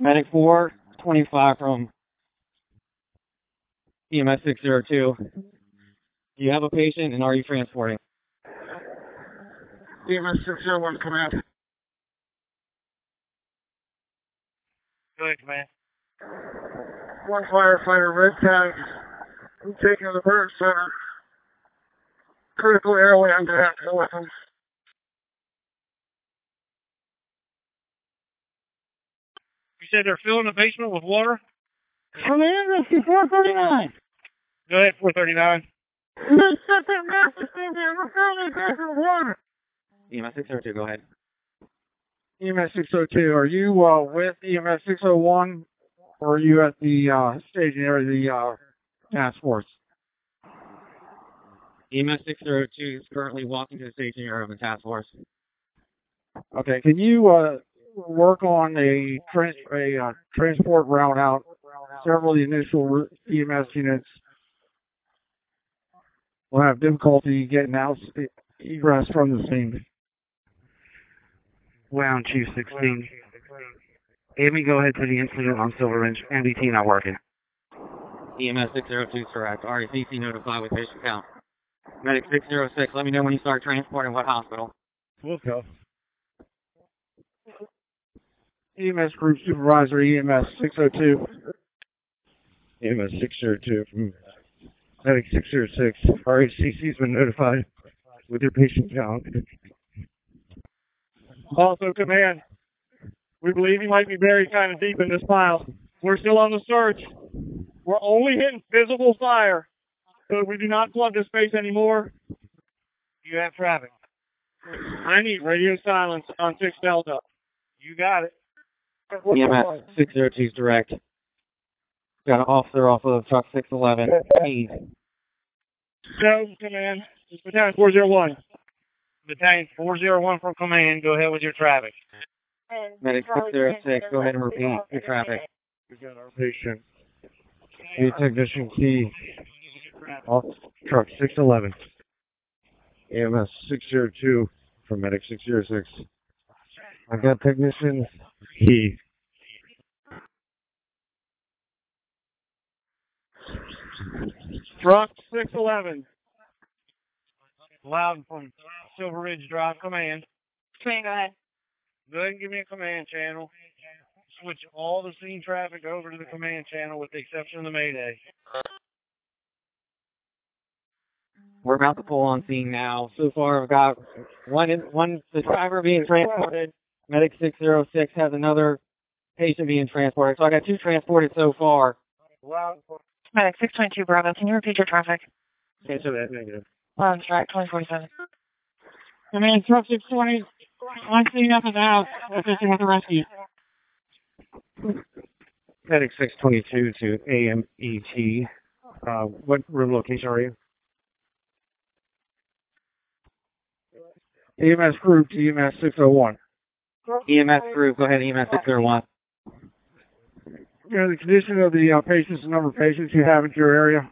Medic 425 from EMS 602. Do you have a patient and are you transporting? EMS 601 command. Go ahead, command. One firefighter, red tag. I'm taking the bird center. Critical airway under active weapons. You said they're filling the basement with water? Command, this is 439. Go ahead, 439. Let's set that massive thing down. We're filling the basement with water. EMS 602, go ahead. EMS 602, are you uh, with EMS 601 or are you at the uh, staging area, of the uh, task force? EMS 602 is currently walking to the staging area of the task force. Okay, can you uh, work on a, trans- a uh, transport route out? Several of the initial EMS units will have difficulty getting out egress from the scene. Wound Chief 16. Amy, go ahead to the incident on Silver Ridge. MDT not working. EMS 602 is correct. RECC notified with patient count. Medic 606, let me know when you start transporting what hospital. We'll go. EMS Group Supervisor, EMS 602. EMS 602 from Medic 606. RHCC's been notified with your patient count. Also, command, we believe he might be buried kind of deep in this pile. We're still on the search. We're only hitting visible fire. So we do not plug this space anymore, you have traffic. I need radio silence on 6 Delta. You got it. EMS 602 is direct. Got an officer off of truck 611. Please. So, command, this is battalion 401. Battalion 401 from command, go ahead with your traffic. Medic 606, go ahead and repeat your traffic. We got our patient. New technician key. Off truck 611. EMS 602 from medic 606. I've got technician key. Truck 611. Loud from Silver Ridge Drive command. Command, go ahead. Go ahead and give me a command channel. Switch all the scene traffic over to the command channel with the exception of the Mayday. We're about to pull on scene now. So far, I've got one, in, one the driver being transported. Medic 606 has another patient being transported. So I got two transported so far. Medic 622 Bravo, can you repeat your traffic? Answer that negative. On track 2047. Command truck 620. I'm seeing up and out. Assisting with the rescue. Medic 622 to AMET. Uh, what room location are you? EMS group to EMS 601. EMS group, go ahead, EMS 601. You know, the condition of the uh, patients, the number of patients you have in your area.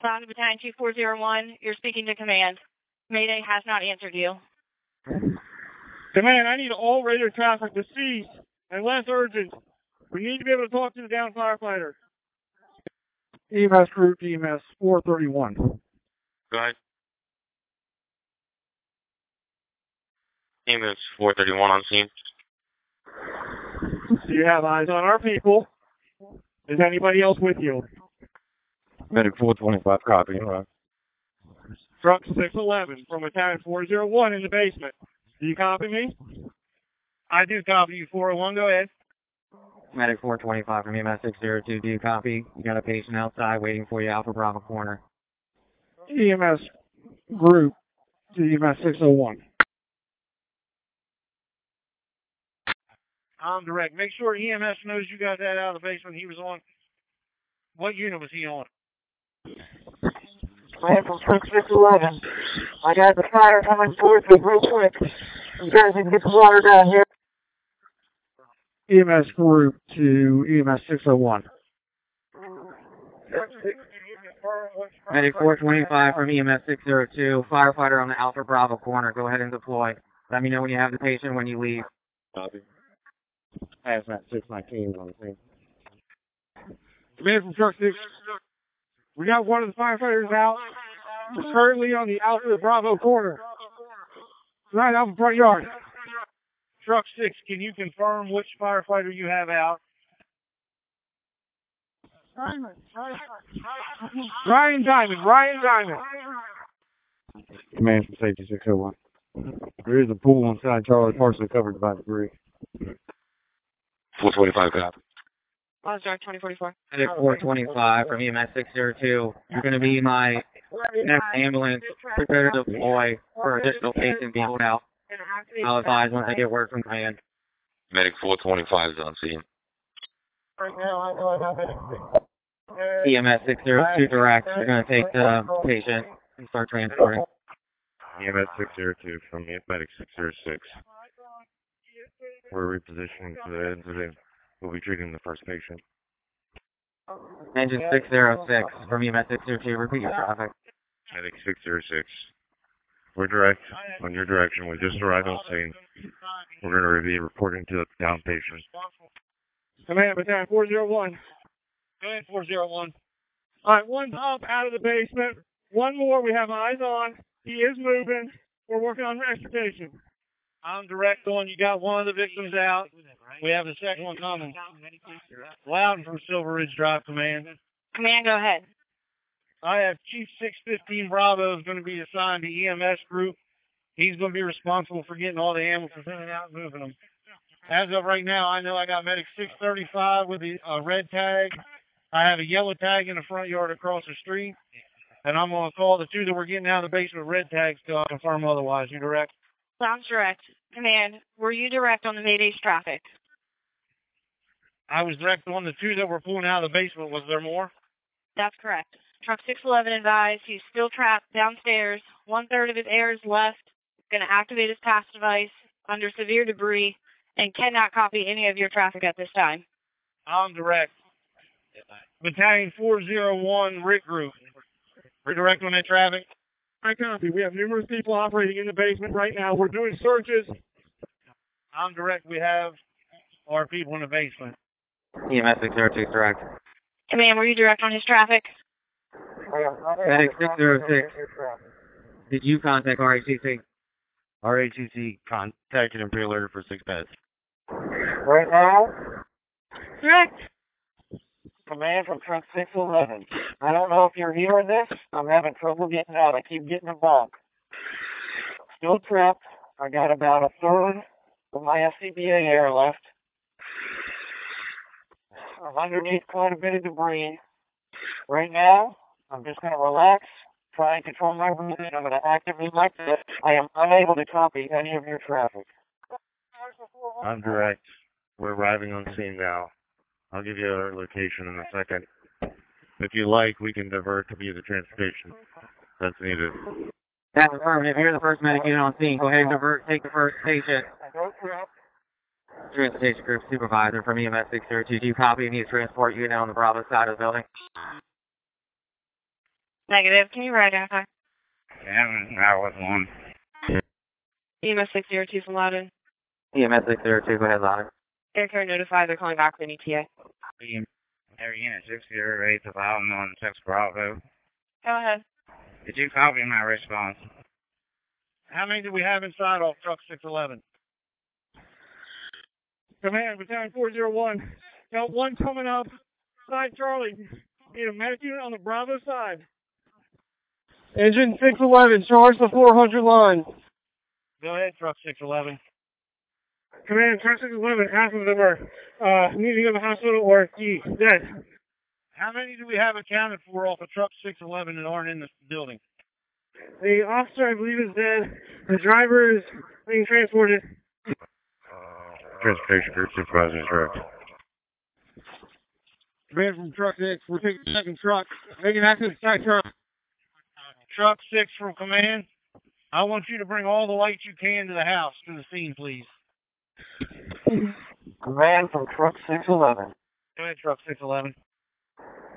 Bravo Battalion 2401, you're speaking to command. Mayday has not answered you. Command, I need all radio traffic to cease unless urgent. We need to be able to talk to the down firefighter. EMS group to EMS 431. Go ahead. EMS 431 on scene. You have eyes on our people. Is anybody else with you? Medic 425, copy. Truck 611 from battalion 401 in the basement. Do you copy me? I do copy you, 401, go ahead. Medic 425 from EMS 602, do you copy? You got a patient outside waiting for you, Alpha Bravo corner. EMS group to EMS 601. I'm direct. Make sure EMS knows you got that out of the basement he was on. What unit was he on? Man from truck 611. I got the fire coming towards me real quick. You guys can get the water down here. EMS group to EMS 601. Medic 425 from EMS 602, firefighter on the Alpha Bravo corner. Go ahead and deploy. Let me know when you have the patient when you leave. Copy. Hazmat 619 on the scene. Command from truck six. We got one of the firefighters out. We're currently on the outer Bravo corner. Right out in front yard. Truck six, can you confirm which firefighter you have out? Ryan Diamond, Ryan Diamond. Command from Safety 601. There is a pool inside Charlie partially covered by debris. 425 copy. Lost Dark 2044. Medic 425 from EMS 602. You're going to be my next ambulance. Prepare to deploy for additional patient being pulled out. I'll advise once I get word from command. Medic 425 is on scene. Right now, I know I know. EMS 602 direct. You're going to take the patient and start transporting. EMS 602 from Medic 606. We're repositioning for the incident. We'll be treating the first patient. Engine 606 from EMS 602. Repeat your traffic. Medic 606. We're direct on your direction. We just arrived on scene. We're going to be reporting to the down patient. Command Battalion 401. Command 401. All right, one up out of the basement. One more we have eyes on. He is moving. We're working on transportation. I'm direct on. You got one of the victims out. We have the second one coming. Loudoun from Silver Ridge Drive Command. Command, go ahead. I have Chief 615 Bravo is going to be assigned to EMS group. He's going to be responsible for getting all the ambulances in and out and moving them. As of right now, I know I got medic 635 with a uh, red tag. I have a yellow tag in the front yard across the street. And I'm going to call the two that were getting out of the basement with red tags to confirm otherwise. You direct? Sounds direct. Command, were you direct on the Mayday's traffic? I was direct on the two that were pulling out of the basement. Was there more? That's correct. Truck 611 advised he's still trapped downstairs. One third of his air is left. Going to activate his pass device under severe debris and cannot copy any of your traffic at this time. I'm direct. Battalion 401 Rick Group. We're on that traffic. I copy. We have numerous people operating in the basement right now. We're doing searches. I'm direct. We have our people in the basement. EMS 602 direct. Command, were you direct on his traffic? Medic 606. Did you contact RHCC? RHCC contacted and pre-alerted for six beds. Right now? Direct. Command from truck 611. I don't know if you're hearing this. I'm having trouble getting out. I keep getting a bump. Still trapped. I got about a third of my SCBA air left. I'm underneath quite a bit of debris. Right now, I'm just going to relax, try and control my breathing. I'm going to activate like this. I am unable to copy any of your traffic. I'm direct. We're arriving on scene now. I'll give you our location in a second. If you like, we can divert to be the transportation that's needed. That's affirmative. You're the first medic unit on scene. Go ahead and divert, take the first patient. Transportation group supervisor from EMS 602. Do you copy and need to transport unit on the Bravo side of the building? Negative. Can you write identify? Yeah, I was one. EMS 602 from Loudoun. EMS 602. Go ahead, Louder. Air Care notified they're calling back with an ETA. Every unit 608 to Loudoun on Tex Bravo. Go ahead. Did you copy my response? How many do we have inside off truck 611? Command, Battalion 401. Got one coming up. Side Charlie. Need a medic unit on the Bravo side. Engine 611, charge the 400 line. Go ahead, truck 611. Command, truck 611, half of them are uh, needing to go to the hospital or. Dead. How many do we have accounted for off of truck 611 that aren't in the building? The officer, I believe, is dead. The driver is being transported. Transportation group supervisor is direct. Command from truck 6, we're taking the second truck. Making access to side truck. Truck 6 from command. I want you to bring all the lights you can to the house, to the scene, please. Command from truck 611. Go truck 611.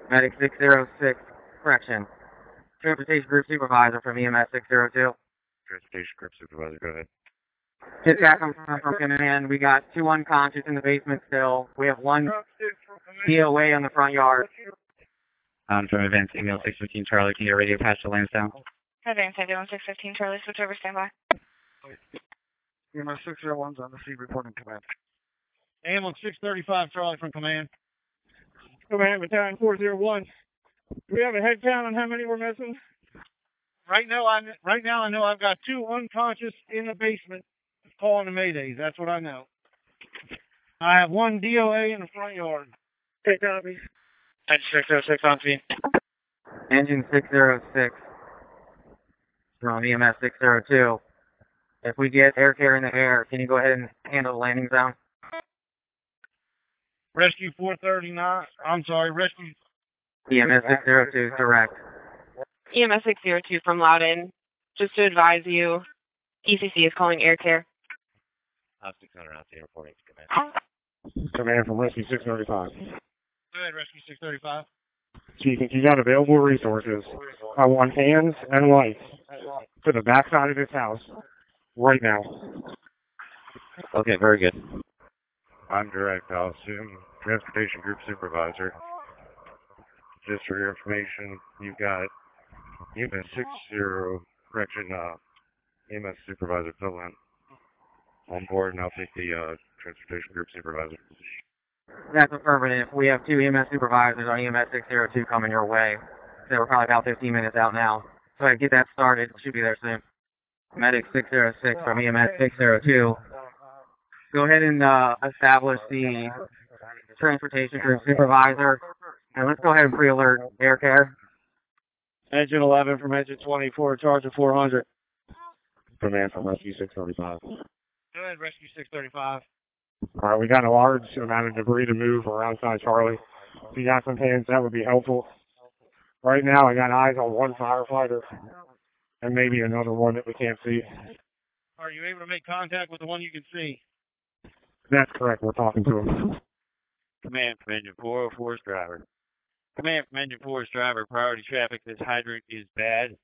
Medic 606. Correction. Transportation group supervisor from EMS 602. Transportation group supervisor, go ahead. Dispatch from, from command. We got two unconscious in the basement still. We have one DOA on the front yard. Um, from advanced email 615 Charlie, can you get a radio patch to Lansdowne? Advance ID 1615 Charlie, switch over, standby. EMS 601's on the scene reporting command. Ambulance 635 Charlie from command. Command Battalion 401. Do we have a head count on how many we're missing? Right now, I right now I know I've got two unconscious in the basement calling the maydays. That's what I know. I have one DOA in the front yard. Okay, copy. Engine 606 on scene. Engine 606 from EMS 602. If we get air care in the air, can you go ahead and handle the landing zone? Rescue 439. I'm sorry, rescue. EMS 602 direct. EMS 602 from Loudoun. Just to advise you, ECC is calling air care. Op 600 out there reporting to command. Command from Rescue 635. Go ahead, Rescue 635. Chief, if you got available resources, I want hands and lights to the backside of this house right now. Okay, very good. I'm direct. I'll assume transportation group supervisor. Just for your information, you've got EMS 60, correction, uh, EMS supervisor fill in on board, and I'll take the uh, transportation group supervisor. That's affirmative. We have two EMS supervisors on EMS 602 coming your way. So we're probably about 15 minutes out now. So I get that started. Should be there soon. Medic 606 from EMS 602. Go ahead and uh, establish the transportation group supervisor. And let's go ahead and pre-alert air care. Engine 11 from engine 24, charge of 400. Command from Rescue 635. Go ahead, Rescue 635. All right, we got a large amount of debris to move around outside Charlie. If you got some hands, that would be helpful. Right now, I got eyes on one firefighter and maybe another one that we can't see. Are you able to make contact with the one you can see? That's correct. We're talking to him. Command from engine 404's driver. Command from engine 4's driver, priority traffic, this hydrant is bad.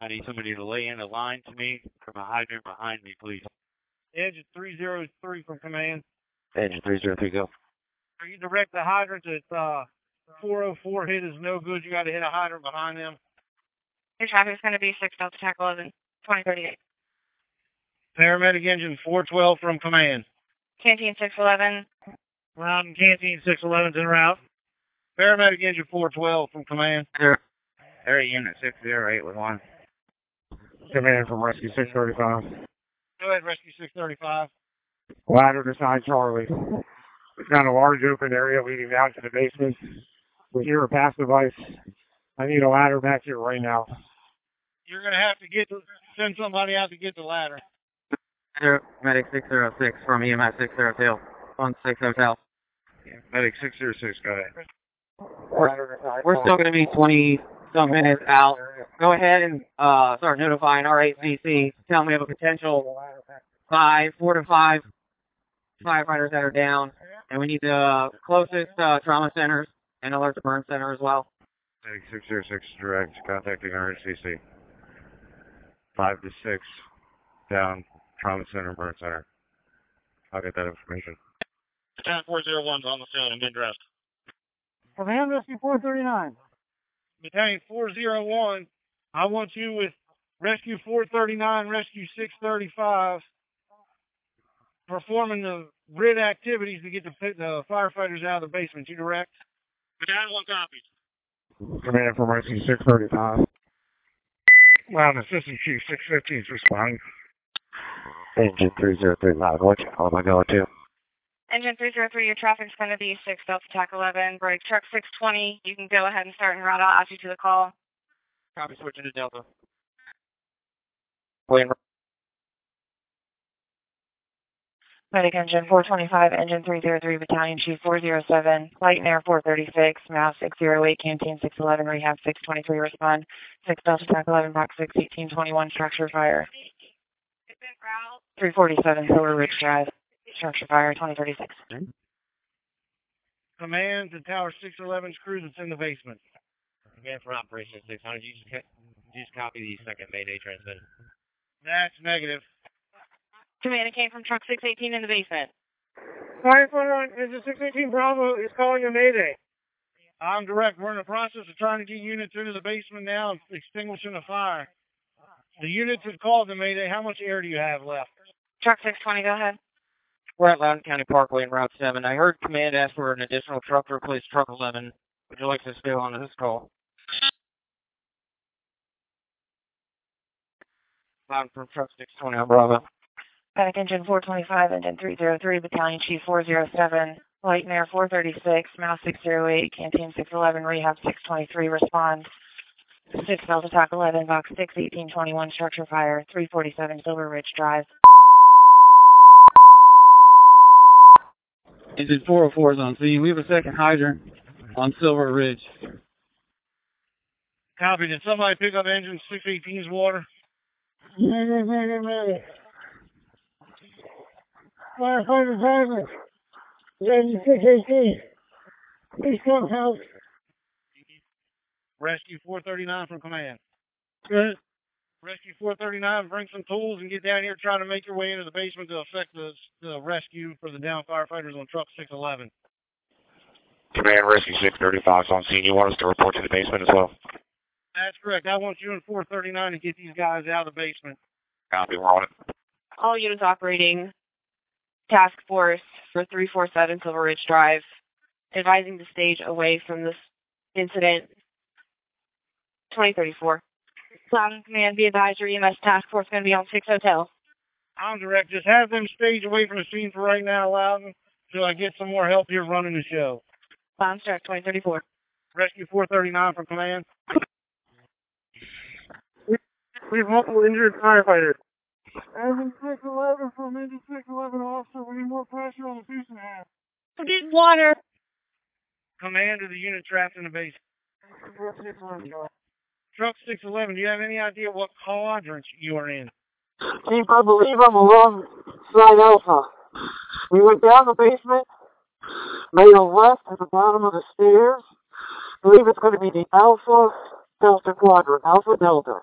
I need somebody to lay in a line to me from a hydrant behind me, please. Engine 303 from command. Engine 303, go. Are you direct the hydrant at uh, 404 hit is no good? You got to hit a hydrant behind them. Your traffic's going to be 6 Delta Tac 11, 2038. Paramedic engine 412 from command. Canteen 611. Round and canteen 611's en route. Paramedic engine 412 from command. Area unit 608 with one. Command from Rescue 635. Go ahead, Rescue 635. Ladder to side Charlie. We've got a large open area leading down to the basement. We hear a pass device. I need a ladder back here right now. You're going to have to get send somebody out to get the ladder. Medic 606 from EMS 602 on 6 Hotel. Medic 606, go ahead. We're, we're still going to be 20 some minutes out. Go ahead and uh, start notifying RHCC. Tell them we have a potential five, four to five firefighters that are down, and we need the closest uh, trauma centers and alert the burn center as well. Medic 606 direct, contacting RNCC. 5 to 6, down, trauma center, burn center. I'll get that information. Battalion 401's on the phone and been dressed. Command Rescue 439. Battalion 401, I want you with Rescue 439, Rescue 635, performing the grid activities to get the, the firefighters out of the basement. You direct? Battalion 1 copies. Command from Rescue 635. Well, Assistant Chief 615 is responding. Engine 303 loud. What channel am I going to? Engine 303, your traffic's going to be 6 Delta Tac 11. Break truck 620. You can go ahead and start and route. I'll add you to the call. Copy, switching to Delta. Wait, Medic engine 425, engine 303, battalion chief 407, light and air 436, mass 608, canteen 611, rehab 623, respond 6 Delta Tac 11, box 6, 1821, structure fire. 347, Silver Ridge Drive, structure fire 2036. Command to Tower 611's crew that's in the basement. Command for Operation 600, you just, you just copy the second Mayday transmission. That's negative. Command, it came from truck 618 in the basement. Firefighter on engine 618 Bravo is calling a mayday. I'm direct. We're in the process of trying to get units into the basement now and extinguishing the fire. The units have called the mayday. How much air do you have left? Truck 620, go ahead. We're at Loudoun County Parkway and Route 7. I heard command ask for an additional truck to replace truck 11. Would you like to stay on this call? Loudoun from truck 620 on Bravo. Medic engine 425, engine 303, battalion chief 407, light and air 436, mouse 608, canteen 611, rehab 623, respond. 6 Delta TAC 11, box 6, 1821, structure fire, 347 Silver Ridge Drive. Engine 404 is on scene. We have a second hydrant on Silver Ridge. Copy. Did somebody pick up engine 618's water? Firefighter driver. Engine 618. Please come help. Rescue 439 from command. Good. Rescue 439, bring some tools and get down here trying to make your way into the basement to affect the, the rescue for the down firefighters on truck 611. Command Rescue 635 on scene. You want us to report to the basement as well? That's correct. I want you in 439 to get these guys out of the basement. Copy. We're on it. All units operating task force for 347 Silver Ridge Drive, advising the stage away from this incident. 2034. Loudoun Command, be advisory your EMS task force going to be on 6 Hotel. I'm direct. Just have them stage away from the scene for right now, Loudoun, till I get some more help here running the show. Loudoun direct 2034. Rescue 439 from command. We have multiple injured firefighters. Engine 611 from engine 611 officer. We need more pressure on the piston half. Forget water. Command of the unit trapped in the basement. Truck 611, do you have any idea what quadrant you are in? Chief, I believe I'm alongside Alpha. We went down the basement, made a left at the bottom of the stairs. I believe it's going to be the Alpha Delta quadrant, Alpha Delta.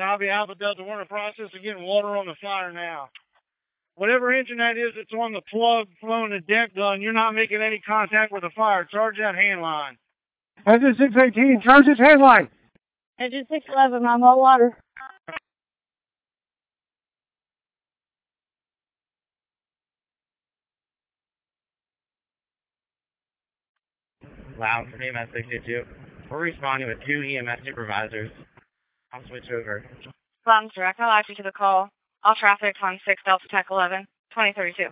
Copy Alpha Delta. We're in the process of getting water on the fire now. Whatever engine that is that's on the plug flowing the deck gun, you're not making any contact with the fire. Charge that hand line. Engine 618, charge its headline. Engine 611, I'm on water. Loud from EMS 622. We're responding with two EMS supervisors. I'll switch over. Loudoun direct, I'll add you to the call. All traffic on 6 Delta TAC 11, 2032.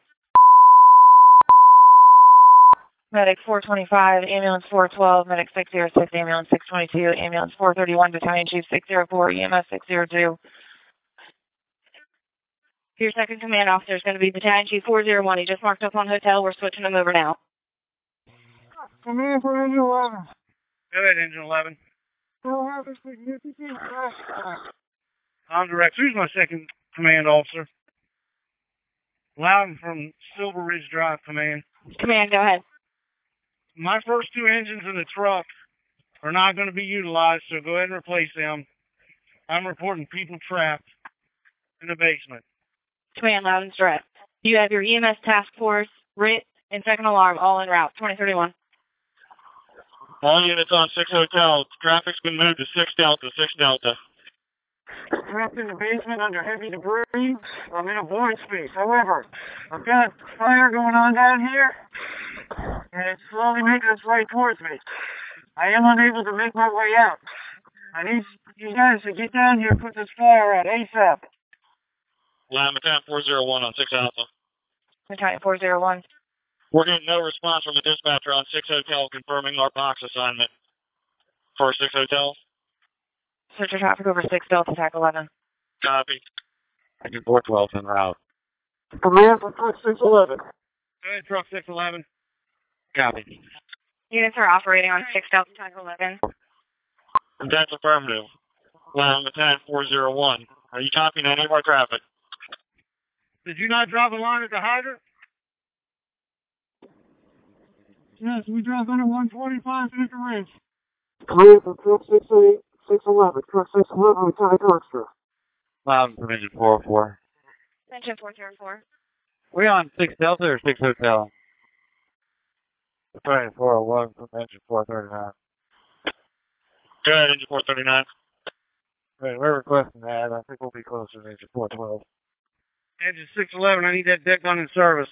Medic 425, ambulance 412, medic 606, ambulance 622, ambulance 431, battalion chief 604, EMS 602. Your second command officer is going to be Battalion Chief 401. He just marked up on hotel. We're switching him over now. Command for engine 11. Go ahead, engine 11. Still have a significant crash track. I'm direct. Who's my second command officer? Loudoun from Silver Ridge Drive, command. Command, go ahead. My first two engines in the truck are not going to be utilized, so go ahead and replace them. I'm reporting people trapped in the basement. Command, Loudoun's direct. You have your EMS task force, RIT, and second alarm all en route. 2031. All units on 6 Hotel. Traffic's been moved to 6 Delta, 6 Delta. Trapped in the basement under heavy debris. I'm in a void space. However, I've got fire going on down here, and it's slowly making its way towards me. I am unable to make my way out. I need you guys to get down here and put this fire out ASAP. Line Battalion 401 on 6 Alpha. Battalion 401. We're getting no response from the dispatcher on 6 Hotel confirming our box assignment for 6 Hotel. Search of traffic over 6 Delta TAC 11. Copy. I Engine 412 en route. Command for truck 611. Go ahead, truck 611. Copy. Units are operating on 6 Delta TAC 11. That's affirmative. Line Battalion 401. Are you copying any of our traffic? Did you not drop a line at the hydrant? Yes, we dropped under 125 Acre Ridge. Command for truck 68, 611. Truck 611, Lieutenant Extra. Loudoun from engine 404. Engine 404. We on 6 Delta or 6 Hotel? Battalion 401 from engine 439. Go ahead, engine 439. Right, we're requesting that. I think we'll be closer to engine 412. Engine 611, I need that deck gun in service.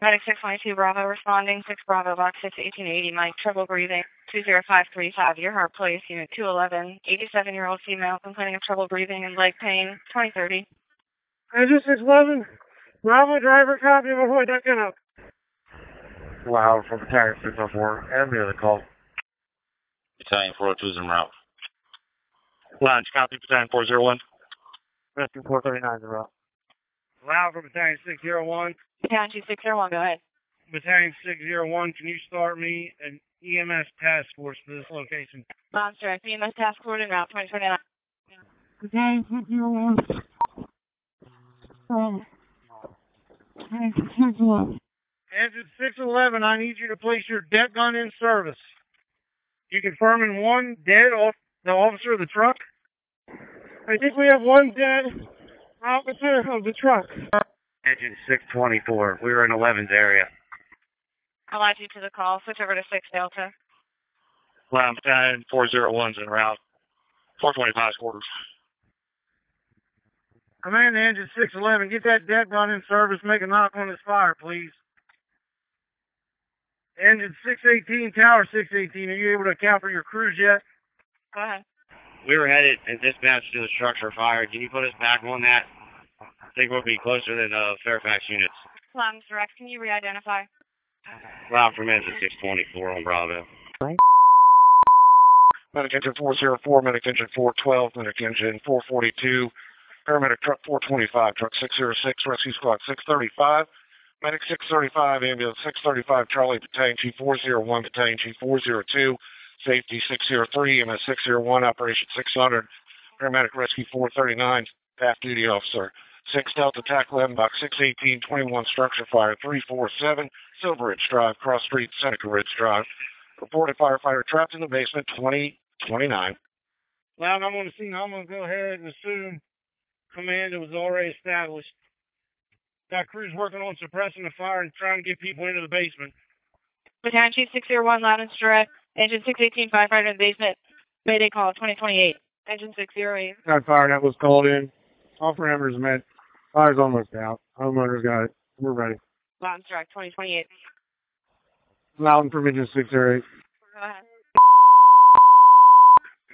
Medic 622 Bravo responding. 6 Bravo, box 6, 1880, Mike, trouble breathing. 20535, your heart place, unit 211. 87 year old female complaining of trouble breathing and leg pain. 2030. Engine 611, Bravo driver, copy, avoid deck gun up. Loud from Battalion 604. And the other call. Battalion 402 is en route. Launch, copy, Battalion 401. Rescue 439 is en route. Loud from Battalion 601. Battalion 2601, go ahead. Battalion 601, can you start me an EMS task force for this location? Launch direct. EMS task force en route 2029. Battalion 601. Um, Battalion 611. Engine 611, I need you to place your deck gun in service. You confirming one dead off the officer of the truck? I think we have one dead officer of the truck. Engine 624, we were in 11's area. I'll add you to the call. Switch over to 6 Delta. Lounge, Battalion 401 is en route. 425 quarters. Command to Engine 611, get that deck gun in service, make a knock on this fire, please. Engine 618, Tower 618, are you able to account for your crews yet? Go ahead. We were headed and dispatched to the structure fire. Can you put us back on that? I think we'll be closer than uh, Fairfax units. Lounge direct. Can you re-identify? Route from engine 624 on Bravo. Medic engine 404, medic engine 412, medic engine 442, paramedic truck 425, truck 606, rescue squad 635, medic 635, ambulance 635, Charlie Battalion Chief 401, Battalion Chief 402, safety 603, MS 601, operation 600, paramedic rescue 439, staff duty officer 6 Delta TAC 11 box 618, 21 structure fire 347, Silver Ridge Drive, Cross Street, Seneca Ridge Drive. Reported firefighter trapped in the basement 2029. Loud, I'm on the scene. I'm going to go ahead and assume command that was already established. Got crews working on suppressing the fire and trying to get people into the basement. Battalion Chief 601, Loudoun direct. Engine 618, firefighter in the basement. Mayday call 2028. Engine 608. Got fire that was called in. All parameters met. Fire's almost out. Homeowner's got it. We're ready. Loudoun direct 2028. Loudoun from engine 608. Go ahead.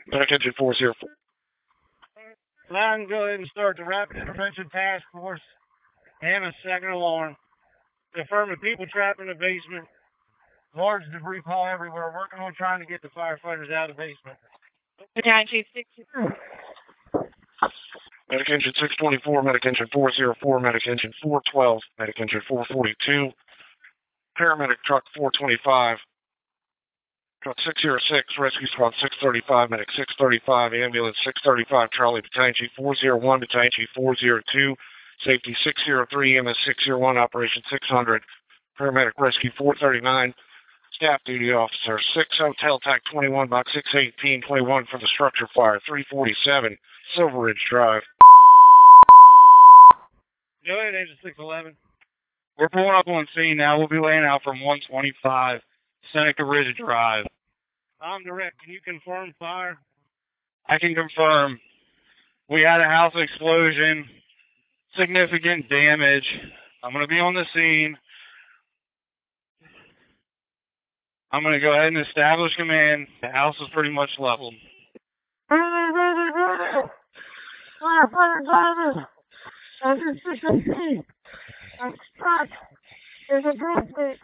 Medic engine 404. Loud, go ahead and start the Rapid Prevention Task Force and a second alarm. Confirming people trapped in the basement. Large debris pile everywhere. Working on trying to get the firefighters out of the basement. Battalion Chief 6. Medic engine 624, medic engine 404, medic engine 412, medic engine 442, paramedic truck 425, truck 606, rescue squad 635, medic 635, ambulance 635, Charlie Battalion Chief 401, Battalion Chief 402, safety 603, MS 601, operation 600, paramedic rescue 439, staff duty officer 6 hotel tac 21 box 618 21 for the structure fire 347 Silver Ridge Drive. Go ahead, Engine 611. We're pulling up on scene now. We'll be laying out from 125 Seneca Ridge Drive. I'm direct. Can you confirm fire? I can confirm we had a house explosion, significant damage. I'm going to be on the scene. I'm going to go ahead and establish command. The house is pretty much leveled. Engine 618. I'm stuck. There's a basement.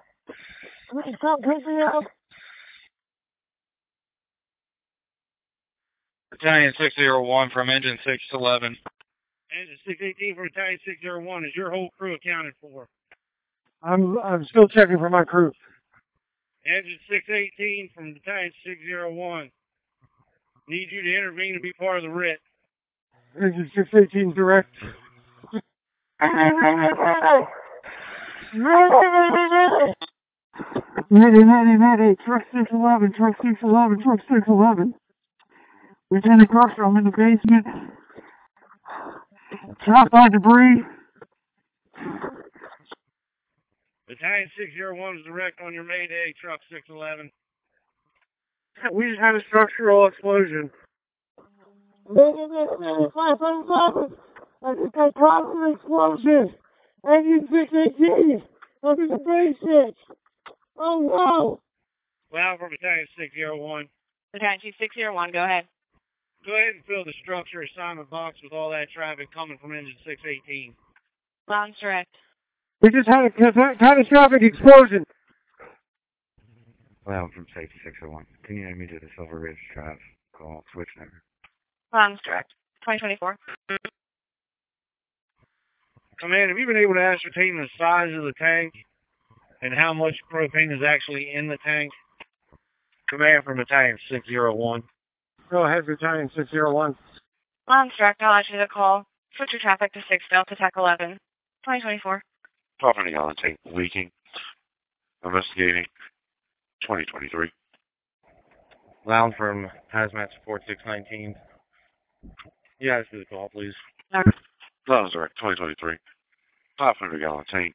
Please come pick me up. Battalion 601 from engine 611. Engine 618 for Battalion 601. Is your whole crew accounted for? I'm I'm still checking for my crew. Engine 618 from Battalion 601. Need you to intervene and be part of the RIT. Engine 618 direct. Ready, ready, ready. Truck 611, truck 611, truck 611. Lieutenant Crusher, I'm in the basement. Trapped by debris. Battalion 601 is direct on your Mayday, truck 611. We just had a structural explosion. I just got caught in an explosion. Engine 618 under the base Oh no! Well, for Battalion 601. Battalion 601, go ahead. Go ahead and fill the structure assignment box with all that traffic coming from engine 618. Lounge direct. We just had a catastrophic explosion. Well, from Safety 601. Can you add me to the Silver Ridge Drive call switch number? Lounge direct. 2024. Command, have you been able to ascertain the size of the tank and how much propane is actually in the tank? Command from Battalion 601. Go ahead, Battalion 601. Lounge direct, I'll ask you to call. Switch your traffic to 6 Delta TAC 11. 2024. 500 gallon tank leaking. Investigating. 2023. Lounge from Hazmat Support 619. You guys do the call, please. Lounge direct. 2023. 500 gallon tank.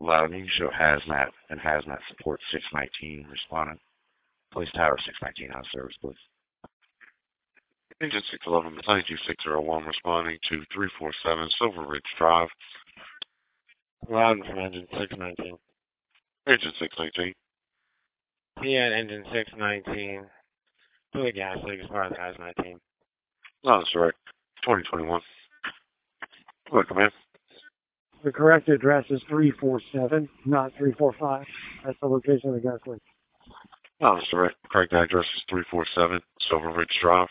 Loud, you show hazmat and hazmat support 619 responding. Police Tower 619 out of service, please. Engine 611, Battalion 2601 responding to 347 Silver Ridge Drive. Loud from engine 619. Engine 619. Yeah, engine 619. To the gas leak as part of the hazmat team. Lounge direct. 2021. Look, man. The correct address is 347, not 345. That's the location of the gas leak. Lounge direct. Correct address is 347 Silver Ridge Drive.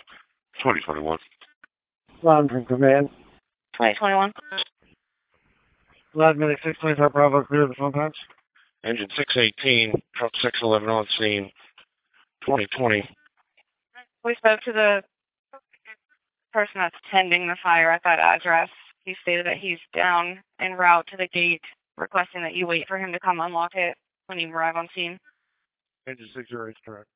2021. Loud from command. 2021. Loud medic 625 Bravo, clear the phone patch. Engine 618, truck 611 on scene. 2020. We spoke to the person that's tending the fire at that address. He stated that he's down en route to the gate, requesting that you wait for him to come unlock it when you arrive on scene. Engine 608 correct.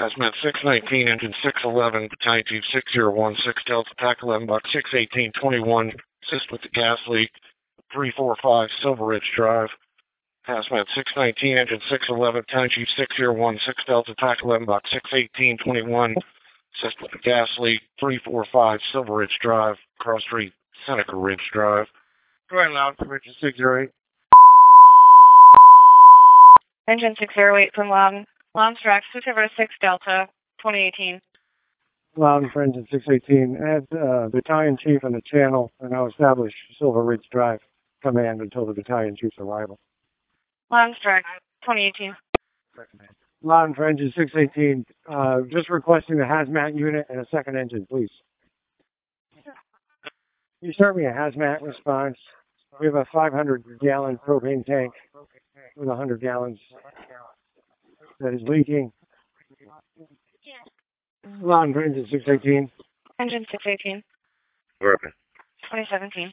Hazmat 619, engine 611, battalion chief 601, 6 Delta, TAC 11, Buck 618, 21, assist with the gas leak, 345 Silver Ridge Drive. Hazmat 619, engine 611, battalion chief 601, 6 Delta, TAC 11, Buck 618, 21, assist with the gas leak, 345 Silver Ridge Drive, Cross Street, Seneca Ridge Drive. Go ahead, Loud engine 608. Engine 608 from Loudoun. Loudoun Strax, switch over to 6 Delta, 2018. Loud for engine 618. Add uh, battalion chief on the channel and I'll establish Silver Ridge Drive command until the battalion chief's arrival. Loudoun Strax, 2018. Loud for engine 618. Uh, just requesting the hazmat unit and a second engine, please. You start me a hazmat response. We have a 500 gallon propane tank with 100 gallons that is leaking. Loud for engine 618. Engine 618, We're open. 2017.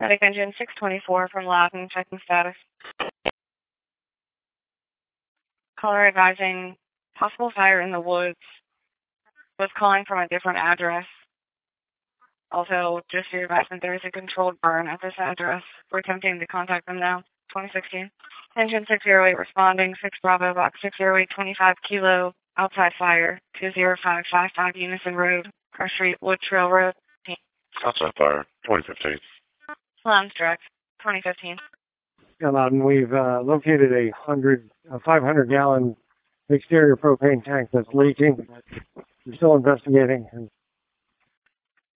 Medic engine 624 from Loudoun, checking status. Caller advising possible fire in the woods. Was calling from a different address. Also, just for your advisement, there is a controlled burn at this address. We're attempting to contact them now. 2016. Engine 608 responding, 6 Bravo, box 608, 25 kilo, outside fire, 20555 Unison Road, Cross Street, Wood Trail Road, Outside fire. 2015. Lounge Direct, 2015. Yeah, Loudoun, we've uh, located a hundred, a 500 gallon exterior propane tank that's leaking. We're still investigating.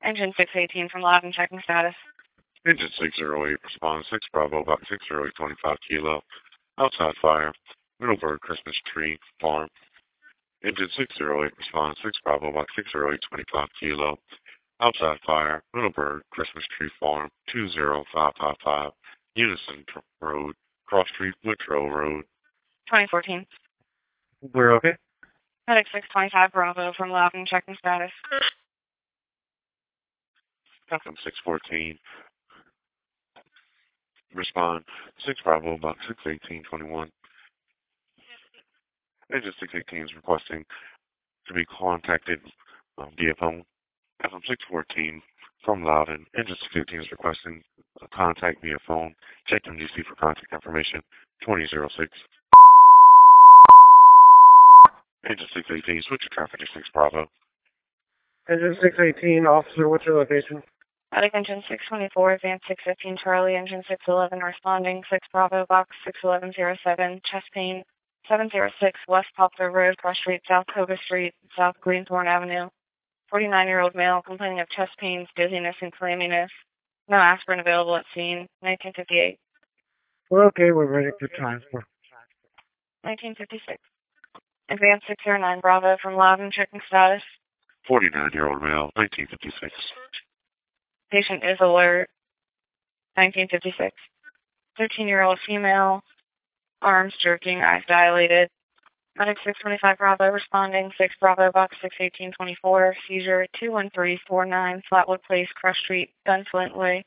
Engine 618 from Loudoun, checking status. Engine 608, respond 6 Bravo, about 608, 25 kilo. Outside fire. Middleburg Christmas Tree Farm. Engine 608, respond 6 Bravo, about 608, 25 kilo. Outside fire. Middleburg Christmas Tree Farm. 20555. Unison Tr- Road. Cross Street, Woodrow Road. 2014. We're okay? Medic 625 Bravo from Loudoun, checking status. Falcon 614. Respond 6 Bravo, about 61821. Engine 618 is requesting to be contacted um, via phone. FM 614, from Loudoun. Engine 618 is requesting contact via phone. Check MDC for contact information 2006. Engine 618, switch your traffic to 6 Bravo. Engine 618, officer, what's your location? Attic engine 624, advance 615 Charlie, engine 611 responding, 6 Bravo, box 61107, chest pain, 706 West Poplar Road, Cross Street, South Cobra Street, South Greenthorn Avenue. 49-year-old male complaining of chest pains, dizziness, and clamminess. No aspirin available at scene. 1958. We're okay, we're ready for transport. 1956. Advance 609 Bravo from Loudoun, checking status. 49-year-old male, 1956. Patient is alert. 1956. 13-year-old female, arms jerking, eyes dilated. Medic 625 Bravo responding, 6 Bravo Box 61824, seizure 21349, Flatwood Place, Crush Street, Gunflint Way.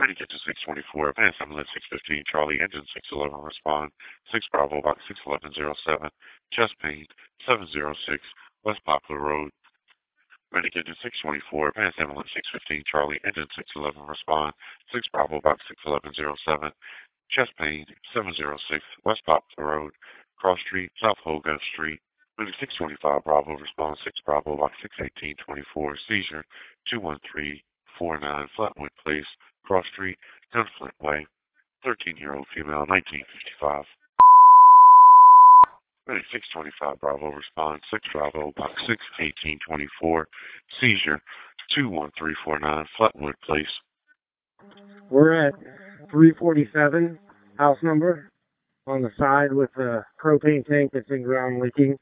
Ready to 624, advance ambulance 615, Charlie, engine 611, respond, 6 Bravo Box 61107, chest pain, 706, West Poplar Road. Ready to 624, advance ambulance 615, Charlie, engine 611, respond, 6 Bravo Box 61107, chest pain, 706 West Poplar Road, Cross Street, South Hogarth Street. Moving 625 Bravo, response 6 Bravo, box 61824, seizure 21349, Flatwood Place, Cross Street, Gunflint Way, 13-year-old female, 1955. Ready 625 Bravo, response 6 Bravo, box 61824, seizure 21349, Flatwood Place. We're at 347, house number, on the side with a propane tank that's in ground leaking.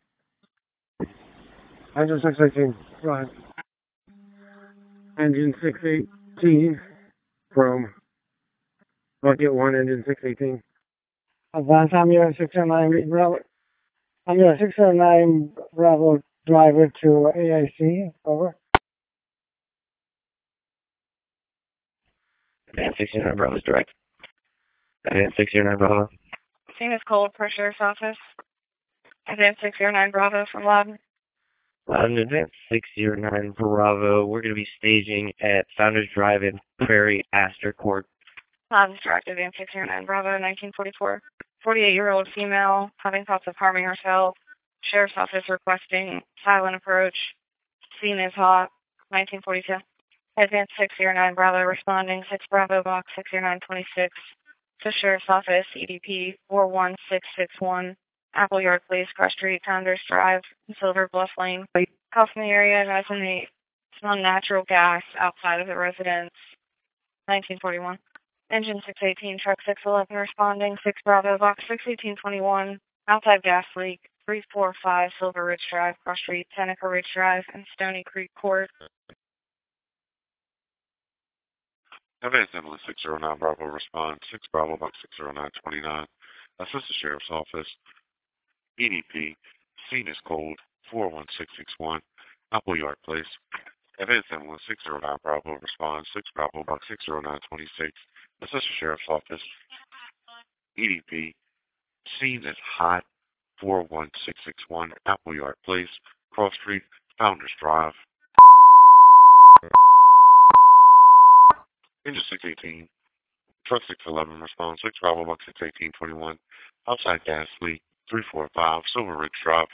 Engine 618, go ahead. Engine 618 from bucket 1, engine 618. Advance ambulance 609 Bravo. Ambulance 609 Bravo driver to AIC. Over. Advance 609 Bravo is direct. Advance 609 Bravo. Scene is cold per sheriff's office. Advance 609 Bravo from Loudoun. Loudoun Advance 609 Bravo. We're going to be staging at Founders Drive in Prairie Astor Court. Loudoun's direct Advance 609 Bravo 1944. 48-year-old female having thoughts of harming herself. Sheriff's office requesting silent approach. Scene is hot. 1942. Advance 609 Bravo responding 6 Bravo box 60926 to Sheriff's Office EDP 41661 Apple Appleyard Place Cross Street Founders Drive Silver Bluff Lane. Calls from the area advising they smell natural gas outside of the residence. 1941. Engine 618 truck 611 responding 6 Bravo box 61821 outside gas leak 345 Silver Ridge Drive Cross Street Seneca Ridge Drive and Stony Creek Court. Advance ambulance 609 Bravo respond 6 Bravo box 60929. assist the Sheriff's Office. EDP. Scene is cold 41661. Appleyard Place. Advance ambulance 609 Bravo respond 6 Bravo box 60926. Assistant Sheriff's Office. EDP. Scene is hot 41661. Appleyard Place. Cross Street. Founders Drive. Engine 618, truck 611, response 6 Bravo Box 61821, outside gas leak 345, Silver Ridge Drive.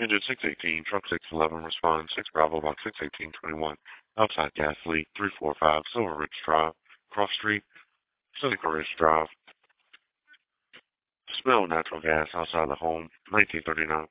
Engine 618, truck 611, response 6 Bravo Box 61821, outside gas leak 345, Silver Ridge Drive, Cross Street, Seneca Ridge Drive. Smell natural gas outside the home, 1939.